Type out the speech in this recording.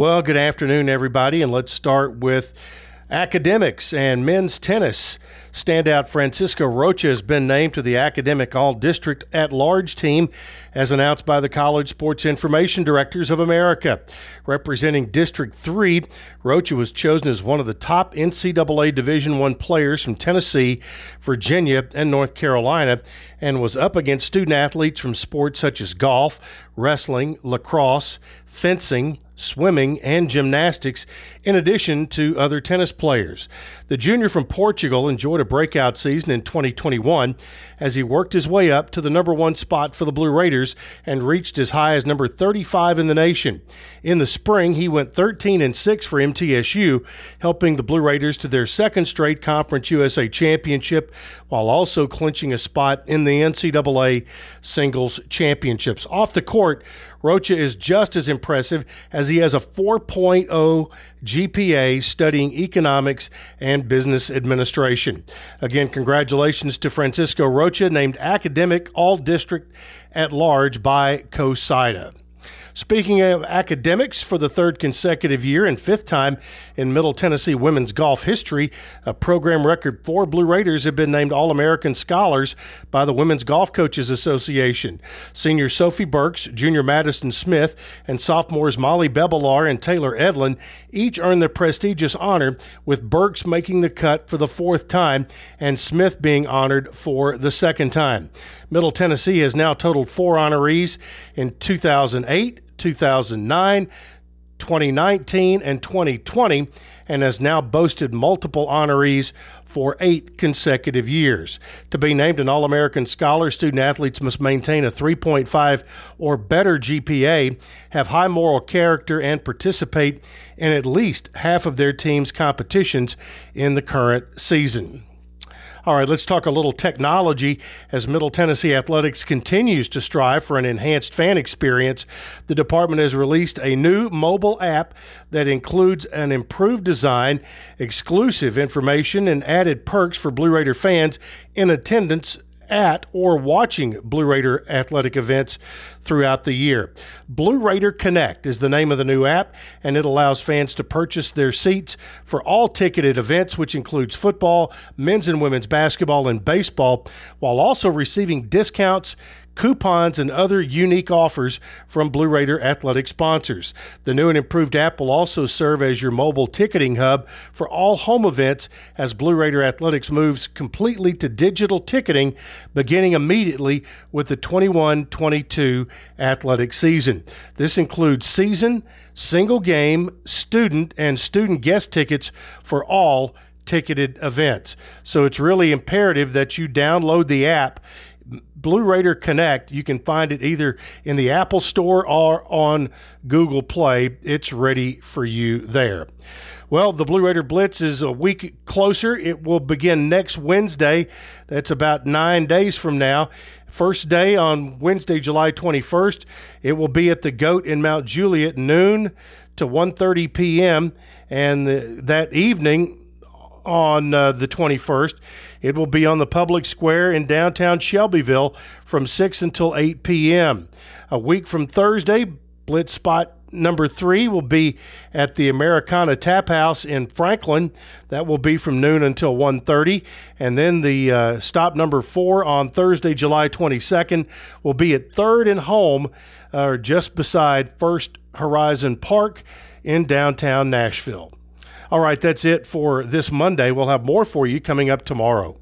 Well, good afternoon, everybody, and let's start with academics and men's tennis. Standout Francisco Rocha has been named to the Academic All District at Large team, as announced by the College Sports Information Directors of America. Representing District 3, Rocha was chosen as one of the top NCAA Division I players from Tennessee, Virginia, and North Carolina, and was up against student athletes from sports such as golf, wrestling, lacrosse, fencing, swimming, and gymnastics, in addition to other tennis players. The junior from Portugal enjoyed a breakout season in 2021 as he worked his way up to the number one spot for the Blue Raiders and reached as high as number 35 in the nation. In the spring, he went 13 and 6 for MTSU, helping the Blue Raiders to their second straight Conference USA championship while also clinching a spot in the NCAA singles championships. Off the court, Rocha is just as impressive as he has a 4.0 GPA studying economics and business administration. Again, congratulations to Francisco Rocha, named Academic All District at Large by COSIDA. Speaking of academics, for the third consecutive year and fifth time in Middle Tennessee women's golf history, a program record four Blue Raiders have been named All American Scholars by the Women's Golf Coaches Association. Senior Sophie Burks, junior Madison Smith, and sophomores Molly Bebelar and Taylor Edlin each earned the prestigious honor, with Burks making the cut for the fourth time and Smith being honored for the second time. Middle Tennessee has now totaled four honorees in 2008, 2009, 2019, and 2020, and has now boasted multiple honorees for eight consecutive years. To be named an All American Scholar, student athletes must maintain a 3.5 or better GPA, have high moral character, and participate in at least half of their team's competitions in the current season. All right, let's talk a little technology as Middle Tennessee Athletics continues to strive for an enhanced fan experience. The department has released a new mobile app that includes an improved design, exclusive information, and added perks for Blue Raider fans in attendance at or watching Blue Raider athletic events throughout the year. Blue Raider Connect is the name of the new app, and it allows fans to purchase their seats for all ticketed events, which includes football, men's and women's basketball, and baseball, while also receiving discounts coupons, and other unique offers from Blue Raider athletic sponsors. The new and improved app will also serve as your mobile ticketing hub for all home events as Blue Raider Athletics moves completely to digital ticketing beginning immediately with the 21 22 athletic season. This includes season, single game, student, and student guest tickets for all ticketed events. So it's really imperative that you download the app Blue Raider Connect. You can find it either in the Apple Store or on Google Play. It's ready for you there. Well, the Blue Raider Blitz is a week closer. It will begin next Wednesday. That's about nine days from now. First day on Wednesday, July 21st. It will be at the Goat in Mount Juliet, noon to 1.30 p.m. And the, that evening, on uh, the 21st. It will be on the public square in downtown Shelbyville from 6 until 8 p.m. A week from Thursday, Blitz Spot number three will be at the Americana Tap House in Franklin. That will be from noon until 1.30. And then the uh, stop number four on Thursday, July 22nd, will be at Third and Home, uh, just beside First Horizon Park in downtown Nashville. All right, that's it for this Monday. We'll have more for you coming up tomorrow.